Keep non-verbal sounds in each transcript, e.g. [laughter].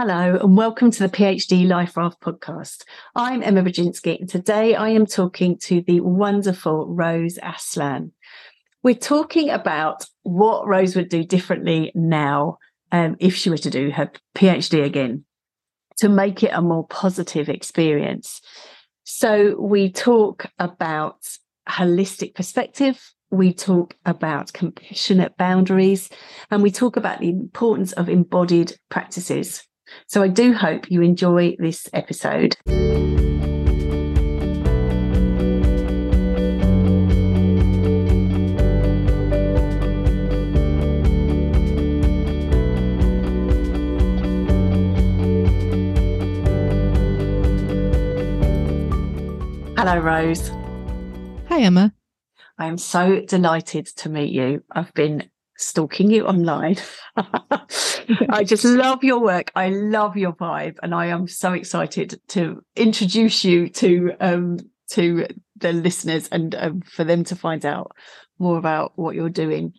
Hello, and welcome to the PhD Life Raft podcast. I'm Emma Brodzinski, and today I am talking to the wonderful Rose Aslan. We're talking about what Rose would do differently now um, if she were to do her PhD again to make it a more positive experience. So, we talk about holistic perspective, we talk about compassionate boundaries, and we talk about the importance of embodied practices. So I do hope you enjoy this episode. Hello, Rose. Hi, Emma. I am so delighted to meet you. I've been stalking you online. [laughs] I just love your work. I love your vibe, and I am so excited to introduce you to um, to the listeners and um, for them to find out more about what you're doing.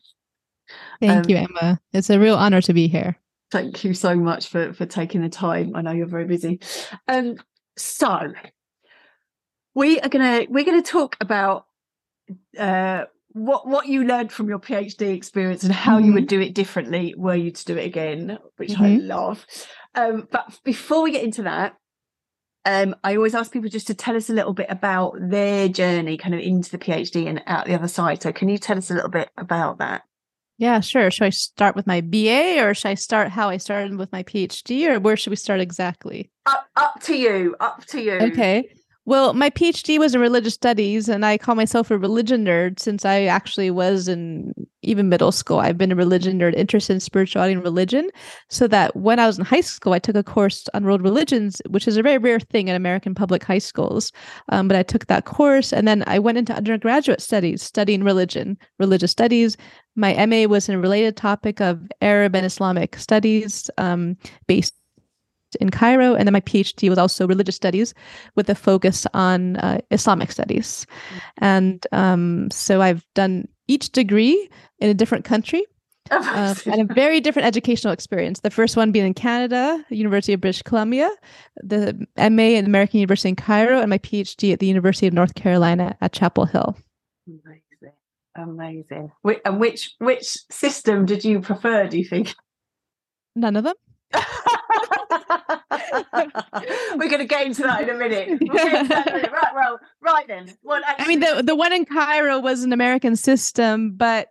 Thank um, you, Emma. It's a real honor to be here. Thank you so much for for taking the time. I know you're very busy. Um, so we are gonna we're gonna talk about uh what what you learned from your PhD experience and how mm-hmm. you would mm-hmm. do it differently were you to do it again, which mm-hmm. I love. Um, but before we get into that, um, I always ask people just to tell us a little bit about their journey, kind of into the PhD and out the other side. So, can you tell us a little bit about that? Yeah, sure. Should I start with my BA or should I start how I started with my PhD or where should we start exactly? Up, up to you. Up to you. Okay. Well, my PhD was in religious studies, and I call myself a religion nerd since I actually was in even middle school. I've been a religion nerd, interested in spirituality and religion. So that when I was in high school, I took a course on world religions, which is a very rare thing in American public high schools. Um, but I took that course, and then I went into undergraduate studies, studying religion, religious studies. My MA was in a related topic of Arab and Islamic studies, um, based in Cairo, and then my PhD was also religious studies with a focus on uh, Islamic studies. Mm. And um, so I've done each degree in a different country. Uh, and a very different educational experience. The first one being in Canada, University of British Columbia, the MA at American University in Cairo, and my PhD at the University of North Carolina at Chapel Hill. Amazing, amazing. And which which system did you prefer? Do you think? None of them. We're going to [laughs] get into that in a minute. right, well, right then. Well, actually, I mean, the the one in Cairo was an American system, but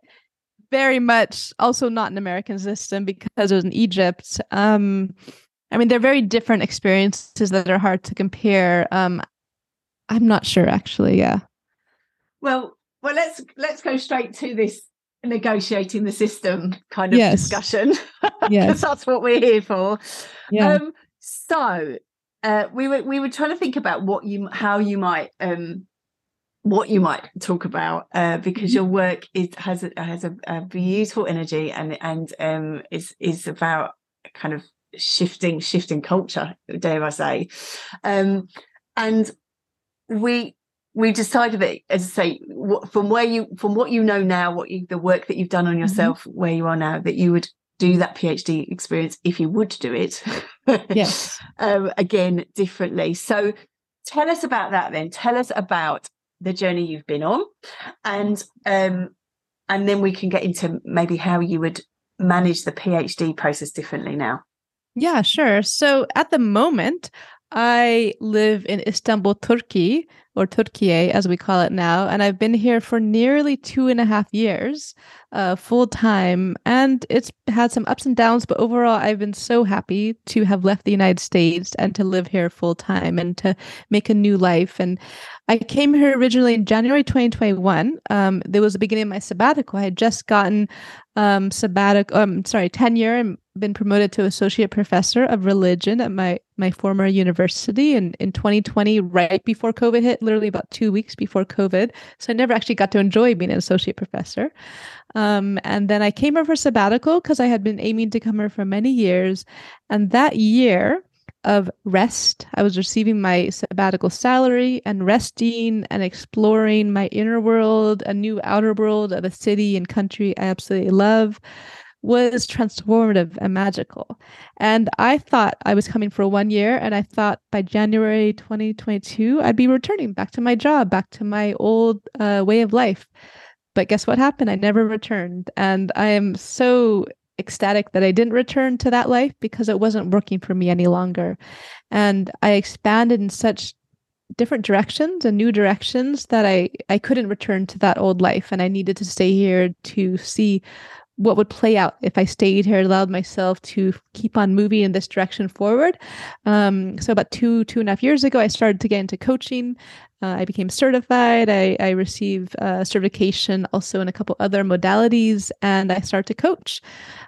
very much also not an American system because it was in Egypt. Um, I mean, they're very different experiences that are hard to compare. Um, I'm not sure, actually. Yeah. Well, well, let's let's go straight to this negotiating the system kind of yes. discussion. [laughs] yes, that's what we're here for. Yeah. Um, so uh, we were we were trying to think about what you how you might um, what you might talk about uh, because mm-hmm. your work is has a, has a, a beautiful energy and and um, is is about kind of shifting shifting culture dare I say um, and we we decided that as I say from where you from what you know now what you the work that you've done on mm-hmm. yourself mm-hmm. where you are now that you would do that PhD experience if you would do it. yes. [laughs] um, again, differently. So tell us about that then. Tell us about the journey you've been on and um, and then we can get into maybe how you would manage the PhD process differently now. Yeah, sure. So at the moment, I live in Istanbul, Turkey, or Türkiye as we call it now. And I've been here for nearly two and a half years, uh, full time. And it's had some ups and downs, but overall, I've been so happy to have left the United States and to live here full time and to make a new life. And I came here originally in January 2021. Um, there was the beginning of my sabbatical. I had just gotten um, sabbatical, um, sorry, tenure and been promoted to associate professor of religion at my my former university in, in 2020 right before covid hit literally about two weeks before covid. So i never actually got to enjoy being an associate professor. Um, and then i came here for sabbatical because i had been aiming to come here for many years. And that year of rest i was receiving my sabbatical salary and resting and exploring my inner world a new outer world of a city and country i absolutely love was transformative and magical. And I thought I was coming for one year, and I thought by January 2022, I'd be returning back to my job, back to my old uh, way of life. But guess what happened? I never returned. And I am so ecstatic that I didn't return to that life because it wasn't working for me any longer. And I expanded in such different directions and new directions that I I couldn't return to that old life and I needed to stay here to see what would play out if I stayed here, allowed myself to keep on moving in this direction forward. Um, so about two, two and a half years ago, I started to get into coaching. Uh, I became certified. I, I received uh, certification also in a couple other modalities, and I start to coach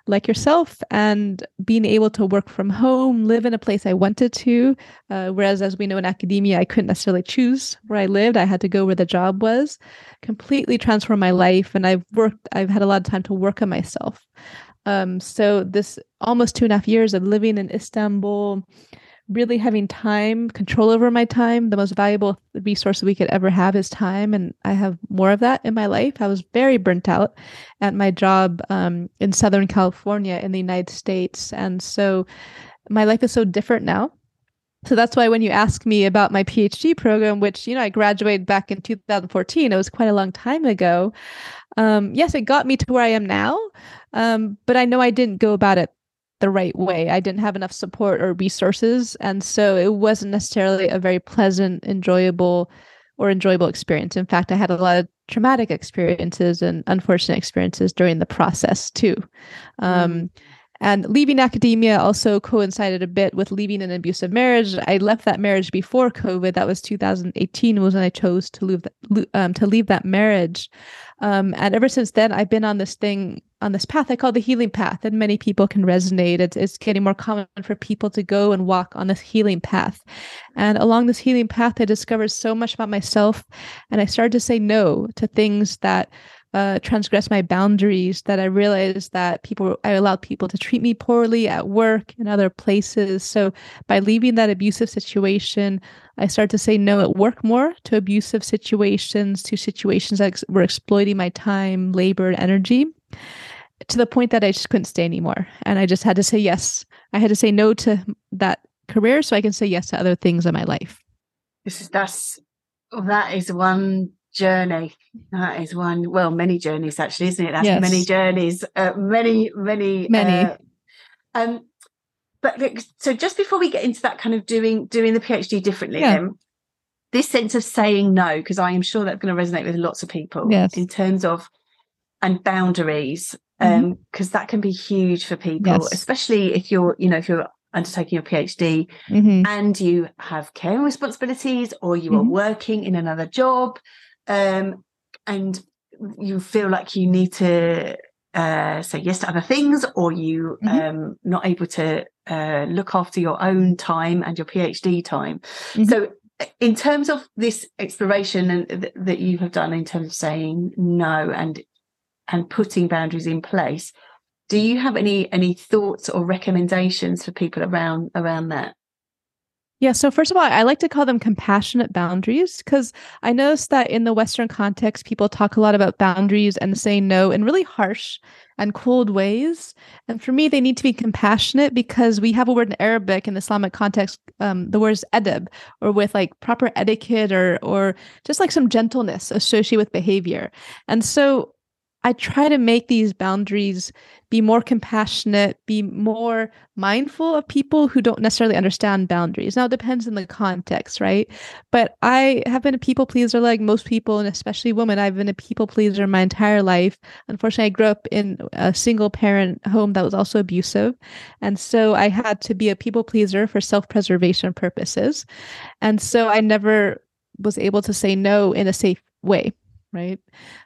like yourself and being able to work from home, live in a place I wanted to. Uh, whereas, as we know in academia, I couldn't necessarily choose where I lived, I had to go where the job was. Completely transformed my life, and I've worked, I've had a lot of time to work on myself. Um, so, this almost two and a half years of living in Istanbul really having time, control over my time. The most valuable resource we could ever have is time. And I have more of that in my life. I was very burnt out at my job um, in Southern California in the United States. And so my life is so different now. So that's why when you ask me about my PhD program, which, you know, I graduated back in 2014, it was quite a long time ago. Um, yes, it got me to where I am now. Um, but I know I didn't go about it the right way. I didn't have enough support or resources. And so it wasn't necessarily a very pleasant, enjoyable, or enjoyable experience. In fact, I had a lot of traumatic experiences and unfortunate experiences during the process too. Um, mm. And leaving academia also coincided a bit with leaving an abusive marriage. I left that marriage before COVID. That was 2018 was when I chose to leave that, um, to leave that marriage. Um, and ever since then, I've been on this thing on this path I call the healing path, and many people can resonate. It's, it's getting more common for people to go and walk on this healing path. And along this healing path, I discovered so much about myself, and I started to say no to things that uh, transgress my boundaries that I realized that people I allowed people to treat me poorly at work and other places. So by leaving that abusive situation, I started to say no at work more to abusive situations, to situations that were exploiting my time, labor, and energy, to the point that I just couldn't stay anymore, and I just had to say yes. I had to say no to that career so I can say yes to other things in my life. This is that's that is one journey. That is one, well, many journeys actually, isn't it? That's yes. many journeys, uh, many, many, many. Uh, um, but look, so just before we get into that kind of doing doing the PhD differently, yeah. then this sense of saying no, because I am sure that's going to resonate with lots of people yes. in terms of and boundaries, because um, mm-hmm. that can be huge for people, yes. especially if you're, you know, if you're undertaking your PhD mm-hmm. and you have caring responsibilities or you mm-hmm. are working in another job um, and you feel like you need to uh, say yes to other things, or you mm-hmm. um, not able to uh, look after your own time and your PhD time. Mm-hmm. So, in terms of this exploration and th- that you have done in terms of saying no and and putting boundaries in place, do you have any any thoughts or recommendations for people around around that? Yeah. So, first of all, I like to call them compassionate boundaries because I noticed that in the Western context, people talk a lot about boundaries and saying no in really harsh and cold ways. And for me, they need to be compassionate because we have a word in Arabic in the Islamic context, um, the word is edeb, or with like proper etiquette or, or just like some gentleness associated with behavior. And so, I try to make these boundaries be more compassionate, be more mindful of people who don't necessarily understand boundaries. Now, it depends on the context, right? But I have been a people pleaser like most people, and especially women. I've been a people pleaser my entire life. Unfortunately, I grew up in a single parent home that was also abusive. And so I had to be a people pleaser for self preservation purposes. And so I never was able to say no in a safe way right?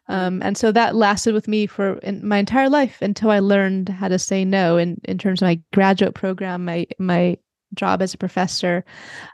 Um, and so that lasted with me for my entire life until i learned how to say no in, in terms of my graduate program my my job as a professor.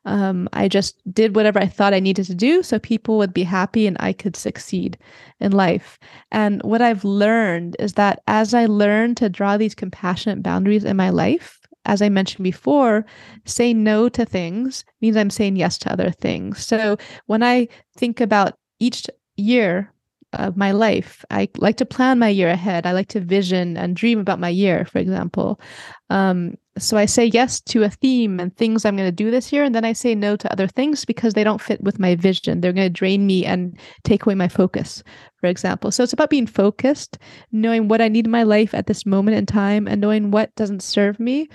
Um, i just did whatever i thought i needed to do so people would be happy and i could succeed in life. And what i've learned is that as i learned to draw these compassionate boundaries in my life as I mentioned before, say no to things means I'm saying yes to other things. So when I think about each year of my life. I like to plan my year ahead. I like to vision and dream about my year, for example. Um, so I say yes to a theme and things I'm going to do this year, and then I say no to other things because they don't fit with my vision. They're going to drain me and take away my focus, for example. So it's about being focused, knowing what I need in my life at this moment in time, and knowing what doesn't serve me.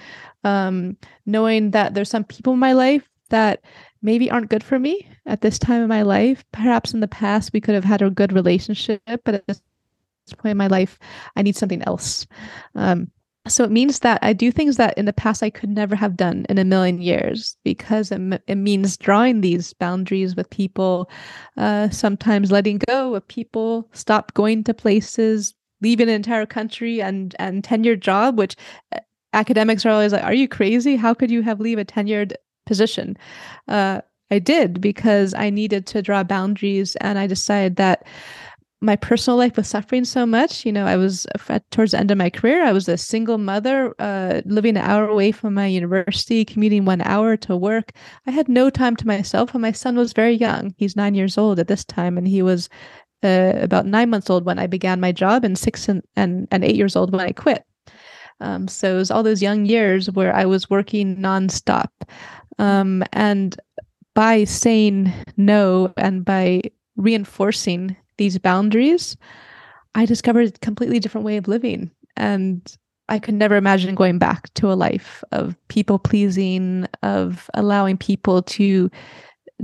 Um, knowing that there's some people in my life that maybe aren't good for me at this time in my life. Perhaps in the past we could have had a good relationship, but at this point in my life, I need something else. Um, so it means that I do things that in the past I could never have done in a million years because it, it means drawing these boundaries with people, uh, sometimes letting go of people, stop going to places, leaving an entire country and and tenured job, which uh, academics are always like, "Are you crazy? How could you have leave a tenured position?" Uh, I did because I needed to draw boundaries, and I decided that my personal life was suffering so much. You know, I was towards the end of my career, I was a single mother, uh, living an hour away from my university, commuting one hour to work. I had no time to myself, and my son was very young. He's nine years old at this time, and he was uh, about nine months old when I began my job, and six and, and, and eight years old when I quit. Um, so it was all those young years where I was working nonstop. Um, and by saying no and by reinforcing these boundaries, I discovered a completely different way of living. And I could never imagine going back to a life of people pleasing, of allowing people to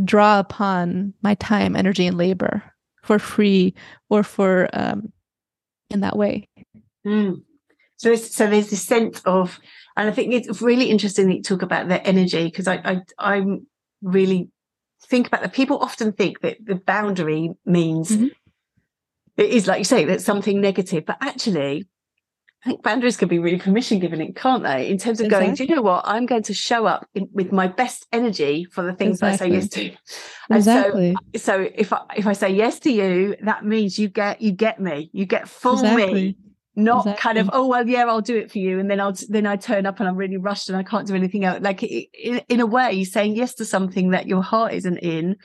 draw upon my time, energy, and labor for free or for um, in that way. Mm. So, so there's this sense of, and I think it's really interesting that you talk about the energy because I, I, I'm really think about that. People often think that the boundary means mm-hmm it is like you say that's something negative but actually I think boundaries can be really permission giving, it can't they? In terms of exactly. going, do you know what? I'm going to show up in, with my best energy for the things exactly. that I say yes to. And exactly. so, so if I if I say yes to you, that means you get you get me, you get full exactly. me, not exactly. kind of oh well yeah I'll do it for you, and then I'll then I turn up and I'm really rushed and I can't do anything else. Like in, in a way, saying yes to something that your heart isn't in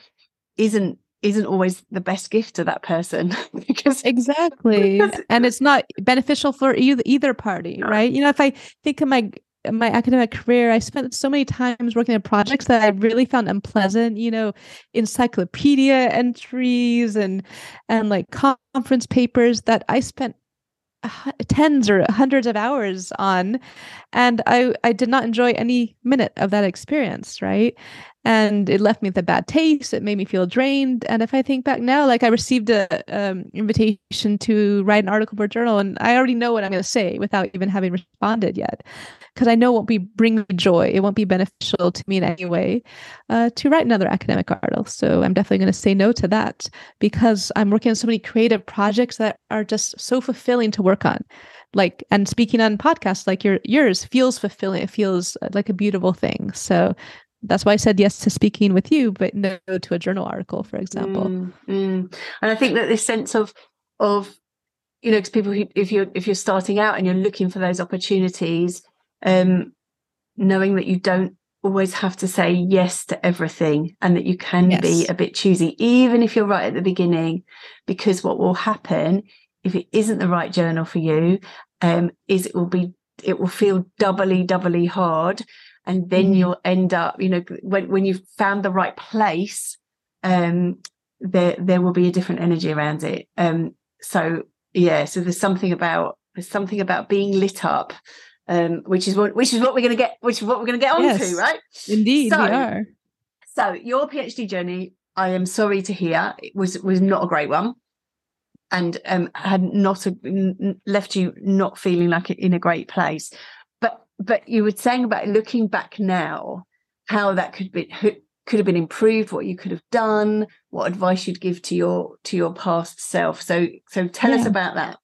isn't isn't always the best gift to that person [laughs] because exactly because, and it's not beneficial for either either party no. right you know if i think of my my academic career i spent so many times working on projects that i really found unpleasant you know encyclopedia entries and and like conference papers that i spent tens or hundreds of hours on and i i did not enjoy any minute of that experience right and it left me with a bad taste. It made me feel drained. And if i think back now like i received a um, invitation to write an article for a journal and i already know what i'm going to say without even having responded yet because i know it won't be bring me joy. It won't be beneficial to me in any way uh, to write another academic article. So i'm definitely going to say no to that because i'm working on so many creative projects that are just so fulfilling to work on. Like and speaking on podcasts like your yours feels fulfilling. It feels like a beautiful thing. So that's why I said yes to speaking with you, but no to a journal article, for example. Mm, mm. And I think that this sense of of you know, because people, if you're if you're starting out and you're looking for those opportunities, um, knowing that you don't always have to say yes to everything and that you can yes. be a bit choosy, even if you're right at the beginning, because what will happen if it isn't the right journal for you, um, is it will be it will feel doubly doubly hard and then mm-hmm. you'll end up you know when when you've found the right place um there there will be a different energy around it. Um so yeah so there's something about there's something about being lit up um which is what which is what we're going to get which is what we're going to get yes, onto right? Indeed so, we are. so your phd journey i am sorry to hear it was was not a great one. And um had not a, left you not feeling like in a great place but you were saying about looking back now, how that could be could have been improved, what you could have done, what advice you'd give to your to your past self. So so tell yeah. us about that.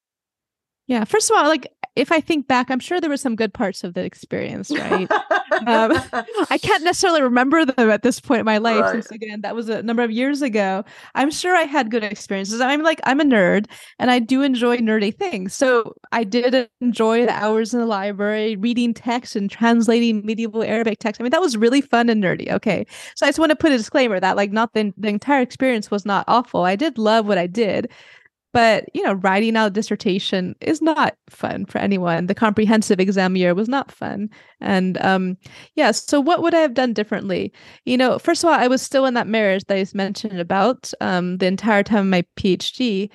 Yeah, first of all, like if I think back, I'm sure there were some good parts of the experience, right? [laughs] um, I can't necessarily remember them at this point in my life, right. since again, that was a number of years ago. I'm sure I had good experiences. I'm like, I'm a nerd and I do enjoy nerdy things. So I did enjoy the hours in the library, reading text and translating medieval Arabic text. I mean, that was really fun and nerdy. Okay. So I just want to put a disclaimer that, like, not the, the entire experience was not awful. I did love what I did but you know writing out a dissertation is not fun for anyone the comprehensive exam year was not fun and um yeah so what would i have done differently you know first of all i was still in that marriage that i mentioned about um the entire time of my phd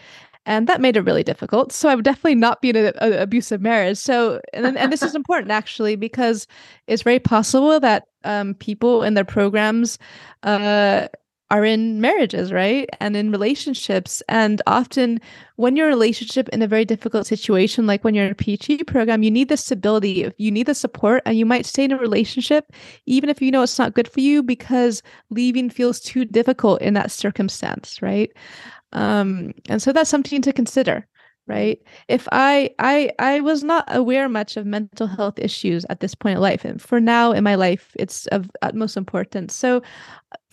and that made it really difficult. So I would definitely not be in an abusive marriage. So, and and this is [laughs] important actually because it's very possible that um, people in their programs uh, are in marriages, right, and in relationships, and often when you're in a relationship in a very difficult situation, like when you're in a PhD program, you need the stability, you need the support, and you might stay in a relationship even if you know it's not good for you because leaving feels too difficult in that circumstance, right? um, and so that's something to consider right? If i i i was not aware much of mental health issues at this point in life and for now in my life it's of utmost importance. So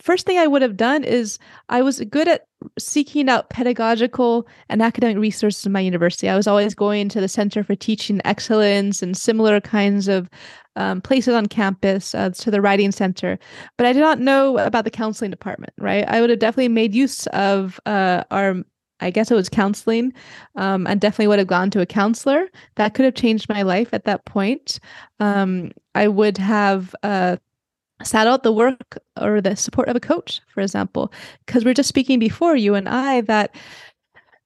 first thing i would have done is i was good at seeking out pedagogical and academic resources in my university. I was always going to the center for teaching excellence and similar kinds of um, places on campus uh, to the writing center but i did not know about the counseling department right? I would have definitely made use of uh, our I guess it was counseling, um, and definitely would have gone to a counselor. That could have changed my life at that point. Um, I would have uh, sat out the work or the support of a coach, for example, because we are just speaking before you and I that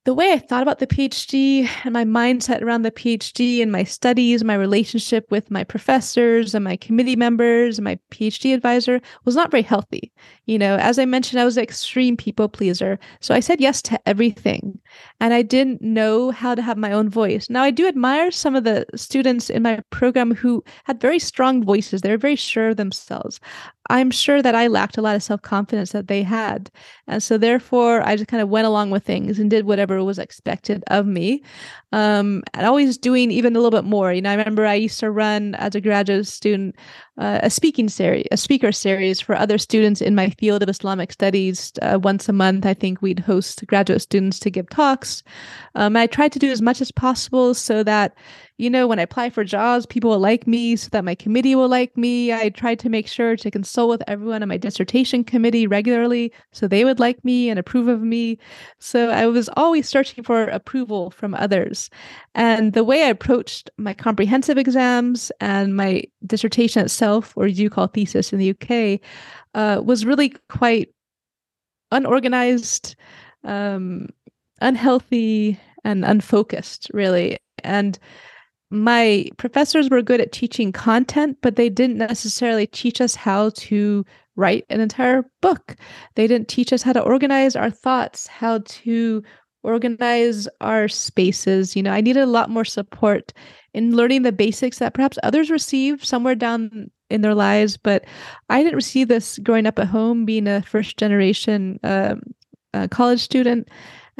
the way I thought about the PhD and my mindset around the PhD and my studies, my relationship with my professors and my committee members and my PhD advisor was not very healthy. You know, as I mentioned, I was an extreme people pleaser. So I said yes to everything and I didn't know how to have my own voice. Now, I do admire some of the students in my program who had very strong voices. They're very sure of themselves. I'm sure that I lacked a lot of self confidence that they had. And so, therefore, I just kind of went along with things and did whatever was expected of me. Um, and always doing even a little bit more. You know, I remember I used to run as a graduate student uh, a speaking series, a speaker series for other students in my field of Islamic studies. Uh, once a month, I think we'd host graduate students to give talks. Um, I tried to do as much as possible so that you know, when I apply for jobs, people will like me so that my committee will like me. I tried to make sure to consult with everyone on my dissertation committee regularly so they would like me and approve of me. So I was always searching for approval from others. And the way I approached my comprehensive exams and my dissertation itself, or you call thesis in the UK, uh, was really quite unorganized, um, unhealthy, and unfocused, really. And my professors were good at teaching content, but they didn't necessarily teach us how to write an entire book. They didn't teach us how to organize our thoughts, how to organize our spaces. You know, I needed a lot more support in learning the basics that perhaps others received somewhere down in their lives, but I didn't receive this growing up at home, being a first generation um, uh, college student.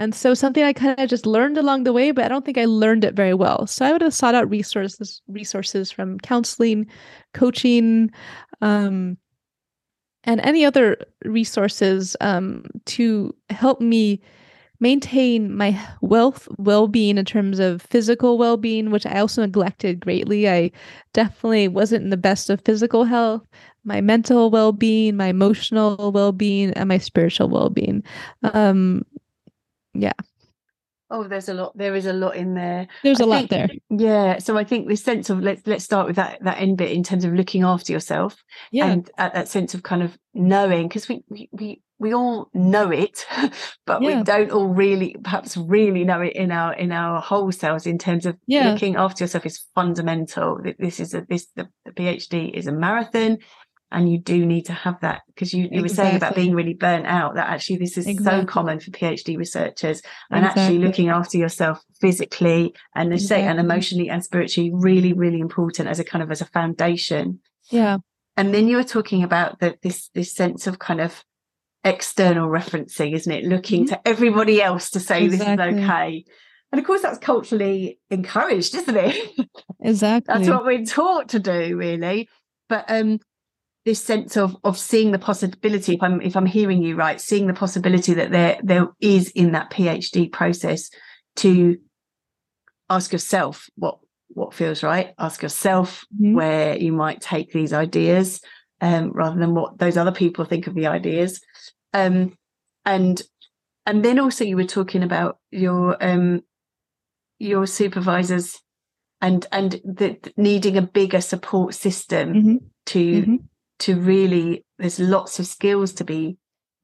And so something I kind of just learned along the way, but I don't think I learned it very well. So I would have sought out resources resources from counseling, coaching, um, and any other resources um, to help me maintain my wealth well-being in terms of physical well-being which i also neglected greatly i definitely wasn't in the best of physical health my mental well-being my emotional well-being and my spiritual well-being um, yeah. Oh there's a lot there is a lot in there. There's I a think, lot there. Yeah so i think this sense of let's let's start with that that end bit in terms of looking after yourself yeah. and at that sense of kind of knowing because we, we we we all know it [laughs] but yeah. we don't all really perhaps really know it in our in our whole selves in terms of yeah. looking after yourself is fundamental. This is a this the, the phd is a marathon and you do need to have that because you, you exactly. were saying about being really burnt out that actually this is exactly. so common for phd researchers and exactly. actually looking after yourself physically and exactly. and emotionally and spiritually really really important as a kind of as a foundation yeah and then you were talking about the, this this sense of kind of external referencing isn't it looking mm-hmm. to everybody else to say this is okay and of course that's culturally encouraged isn't it [laughs] exactly that's what we're taught to do really but um this sense of of seeing the possibility if i'm if i'm hearing you right seeing the possibility that there there is in that phd process to ask yourself what what feels right ask yourself mm-hmm. where you might take these ideas um, rather than what those other people think of the ideas um, and and then also you were talking about your um your supervisors and and the, needing a bigger support system mm-hmm. to mm-hmm. To really there's lots of skills to be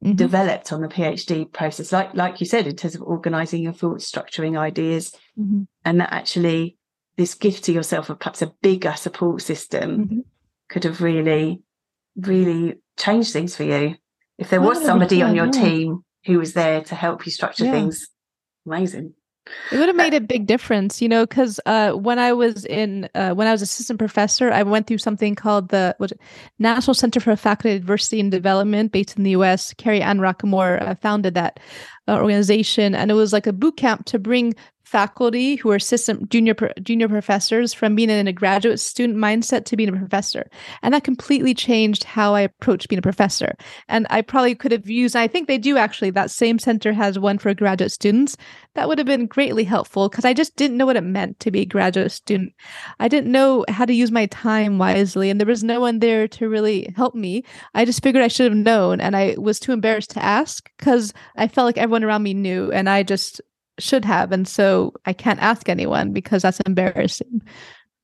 mm-hmm. developed on the phd process like like you said in terms of organizing your thoughts structuring ideas mm-hmm. and that actually this gift to yourself of perhaps a bigger support system mm-hmm. could have really really changed things for you if there was somebody on your yeah. team who was there to help you structure yeah. things amazing it would have made a big difference, you know, because uh, when I was in uh, when I was assistant professor, I went through something called the what, National Center for Faculty Diversity and Development, based in the U.S. Kerry Ann Rockquemore uh, founded that Uh, organization, and it was like a boot camp to bring faculty who are assistant junior junior professors from being in a graduate student mindset to being a professor. And that completely changed how i approached being a professor. And i probably could have used i think they do actually that same center has one for graduate students. That would have been greatly helpful because i just didn't know what it meant to be a graduate student. I didn't know how to use my time wisely and there was no one there to really help me. I just figured i should have known and i was too embarrassed to ask because i felt like everyone around me knew and i just should have. And so I can't ask anyone because that's embarrassing.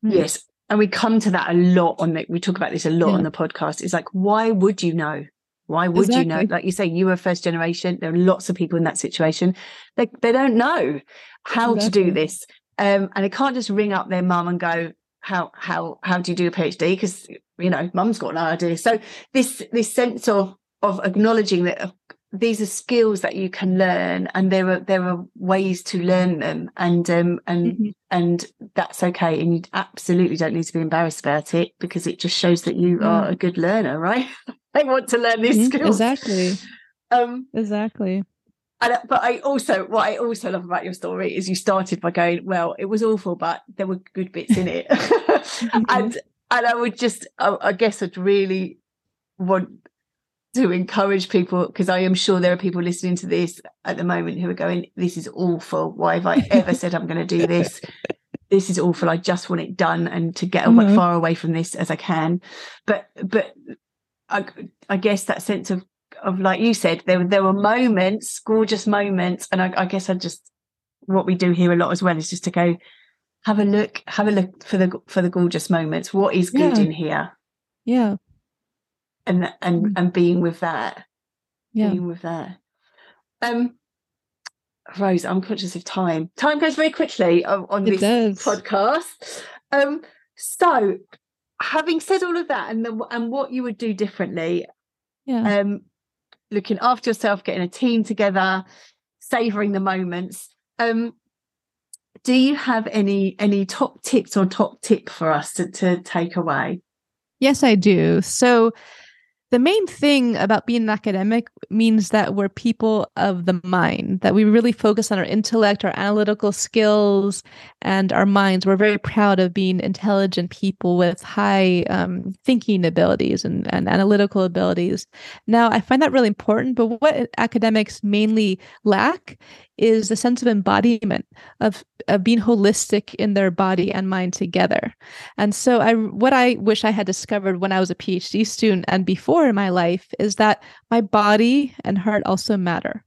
Yes. And we come to that a lot on the, we talk about this a lot yeah. on the podcast. It's like, why would you know? Why would exactly. you know? Like you say, you were first generation. There are lots of people in that situation. They they don't know how exactly. to do this. Um, and they can't just ring up their mum and go, how how how do you do a PhD? Because you know, mum's got no idea. So this this sense of of acknowledging that these are skills that you can learn and there are there are ways to learn them and um and mm-hmm. and that's okay and you absolutely don't need to be embarrassed about it because it just shows that you mm. are a good learner right [laughs] i want to learn these mm-hmm. skills exactly um exactly and, but I also what I also love about your story is you started by going, well, it was awful, but there were good bits in it, mm-hmm. [laughs] [laughs] and and I would just, I, I guess, I'd really want to encourage people because I am sure there are people listening to this at the moment who are going, This is awful. Why have I ever said I'm going to do this? This is awful. I just want it done and to get mm-hmm. as far away from this as I can. But but I, I guess that sense of of like you said, there there were moments, gorgeous moments, and I, I guess I just what we do here a lot as well is just to go have a look, have a look for the for the gorgeous moments. What is good yeah. in here? Yeah and and mm. and being with that yeah. being with that. Um rose i'm conscious of time. Time goes very quickly on, on this does. podcast. Um so having said all of that and the, and what you would do differently yeah. um looking after yourself getting a team together savoring the moments um do you have any any top tips or top tip for us to, to take away? Yes i do. So the main thing about being an academic means that we're people of the mind, that we really focus on our intellect, our analytical skills, and our minds. We're very proud of being intelligent people with high um, thinking abilities and, and analytical abilities. Now, I find that really important, but what academics mainly lack is a sense of embodiment of, of being holistic in their body and mind together. And so I what I wish I had discovered when I was a PhD student and before in my life is that my body and heart also matter.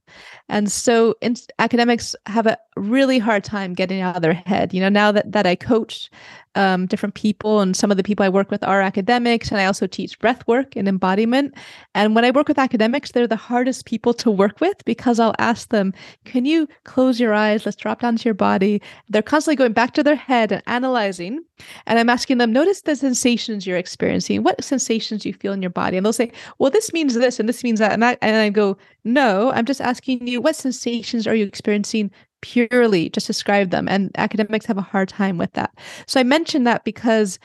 And so in, academics have a really hard time getting out of their head. You know, now that, that I coach um, different people and some of the people I work with are academics and I also teach breath work and embodiment. And when I work with academics, they're the hardest people to work with because I'll ask them, can you close your eyes? Let's drop down to your body. They're constantly going back to their head and analyzing. And I'm asking them, notice the sensations you're experiencing. What sensations do you feel in your body? And they'll say, well, this means this and this means that. And I, and I go, no, I'm just asking you, what sensations are you experiencing purely? Just describe them and academics have a hard time with that. So i mentioned that because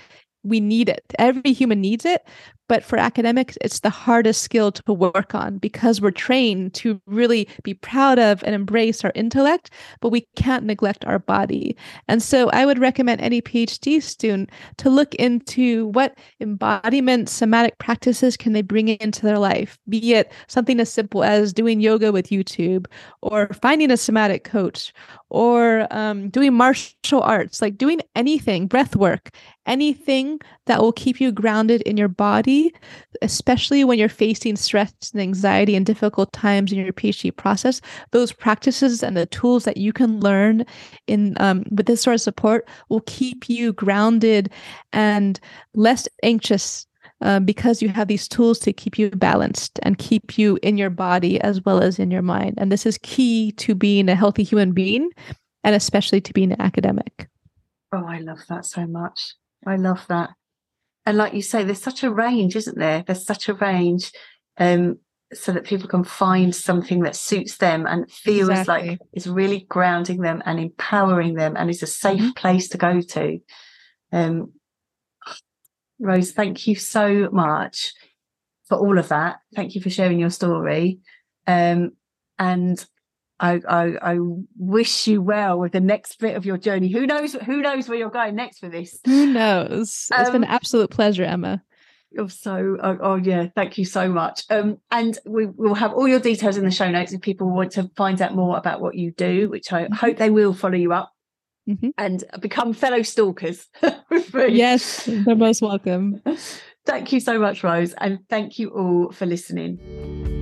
we need it. Every human needs it but for academics it's the hardest skill to work on because we're trained to really be proud of and embrace our intellect but we can't neglect our body. And so i would recommend any phd student to look into what embodiment somatic practices can they bring into their life be it something as simple as doing yoga with youtube or finding a somatic coach or um, doing martial arts, like doing anything, breath work, anything that will keep you grounded in your body, especially when you're facing stress and anxiety and difficult times in your PhD process. Those practices and the tools that you can learn in um, with this sort of support will keep you grounded and less anxious uh, because you have these tools to keep you balanced and keep you in your body as well as in your mind. And this is key to being a healthy human being and especially to being an academic. Oh, I love that so much. I love that. And like you say, there's such a range, isn't there? There's such a range um, so that people can find something that suits them and feels exactly. like is really grounding them and empowering them and is a safe mm-hmm. place to go to. Um, Rose, thank you so much for all of that. Thank you for sharing your story. Um, and I, I, I wish you well with the next bit of your journey. Who knows? Who knows where you're going next for this? Who knows? It's been an absolute pleasure, Emma. Oh, so oh, oh, yeah, thank you so much. Um, and we will have all your details in the show notes if people want to find out more about what you do, which I mm-hmm. hope they will follow you up mm-hmm. and become fellow stalkers. [laughs] yes, they're most welcome. [laughs] thank you so much, Rose, and thank you all for listening.